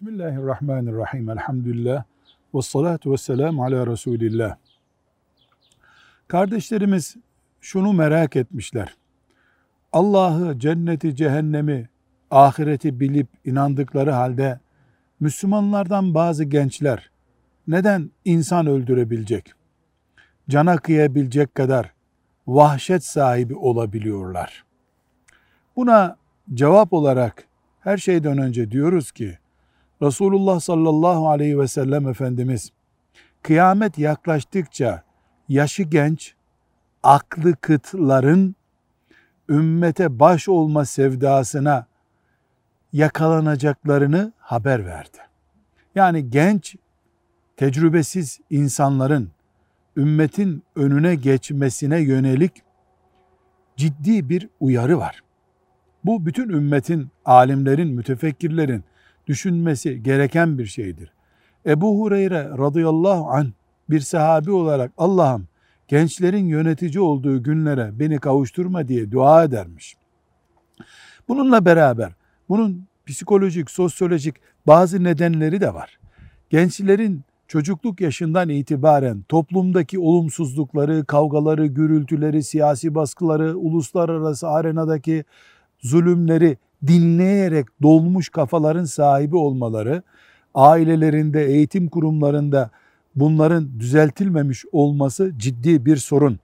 Bismillahirrahmanirrahim. Elhamdülillah. Ve salatu ve selamu ala Resulillah. Kardeşlerimiz şunu merak etmişler. Allah'ı, cenneti, cehennemi, ahireti bilip inandıkları halde Müslümanlardan bazı gençler neden insan öldürebilecek, cana kıyabilecek kadar vahşet sahibi olabiliyorlar? Buna cevap olarak her şeyden önce diyoruz ki Resulullah sallallahu aleyhi ve sellem Efendimiz kıyamet yaklaştıkça yaşı genç, aklı kıtların ümmete baş olma sevdasına yakalanacaklarını haber verdi. Yani genç, tecrübesiz insanların ümmetin önüne geçmesine yönelik ciddi bir uyarı var. Bu bütün ümmetin, alimlerin, mütefekkirlerin düşünmesi gereken bir şeydir. Ebu Hureyre radıyallahu an bir sahabi olarak Allah'ım gençlerin yönetici olduğu günlere beni kavuşturma diye dua edermiş. Bununla beraber bunun psikolojik, sosyolojik bazı nedenleri de var. Gençlerin çocukluk yaşından itibaren toplumdaki olumsuzlukları, kavgaları, gürültüleri, siyasi baskıları, uluslararası arenadaki zulümleri dinleyerek dolmuş kafaların sahibi olmaları, ailelerinde, eğitim kurumlarında bunların düzeltilmemiş olması ciddi bir sorun.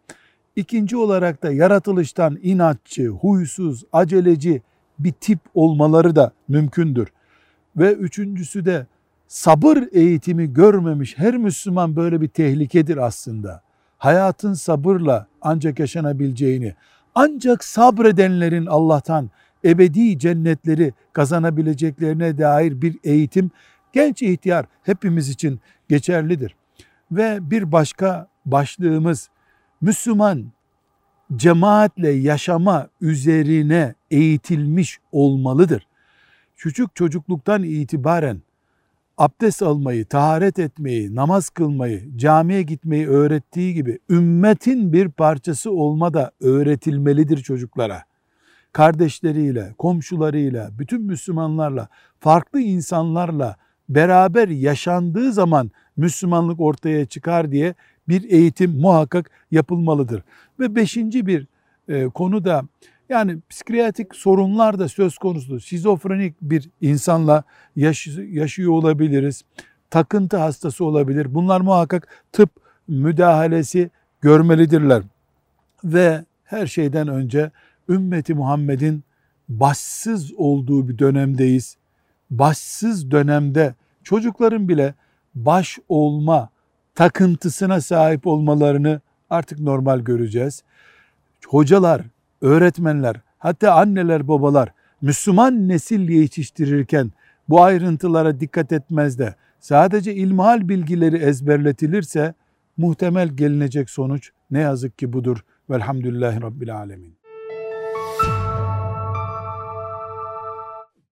İkinci olarak da yaratılıştan inatçı, huysuz, aceleci bir tip olmaları da mümkündür. Ve üçüncüsü de sabır eğitimi görmemiş her Müslüman böyle bir tehlikedir aslında. Hayatın sabırla ancak yaşanabileceğini, ancak sabredenlerin Allah'tan ebedi cennetleri kazanabileceklerine dair bir eğitim genç ihtiyar hepimiz için geçerlidir. Ve bir başka başlığımız Müslüman cemaatle yaşama üzerine eğitilmiş olmalıdır. Küçük çocukluktan itibaren abdest almayı, taharet etmeyi, namaz kılmayı, camiye gitmeyi öğrettiği gibi ümmetin bir parçası olma da öğretilmelidir çocuklara. Kardeşleriyle, komşularıyla, bütün Müslümanlarla, farklı insanlarla beraber yaşandığı zaman Müslümanlık ortaya çıkar diye bir eğitim muhakkak yapılmalıdır. Ve beşinci bir e, konu da yani psikiyatrik sorunlar da söz konusu. Şizofrenik bir insanla yaş yaşıyor olabiliriz. Takıntı hastası olabilir. Bunlar muhakkak tıp müdahalesi görmelidirler. Ve her şeyden önce ümmeti Muhammed'in başsız olduğu bir dönemdeyiz. Başsız dönemde çocukların bile baş olma takıntısına sahip olmalarını artık normal göreceğiz. Hocalar, öğretmenler, hatta anneler, babalar Müslüman nesil yetiştirirken bu ayrıntılara dikkat etmez de sadece ilmihal bilgileri ezberletilirse muhtemel gelinecek sonuç ne yazık ki budur. Velhamdülillahi Rabbil Alemin.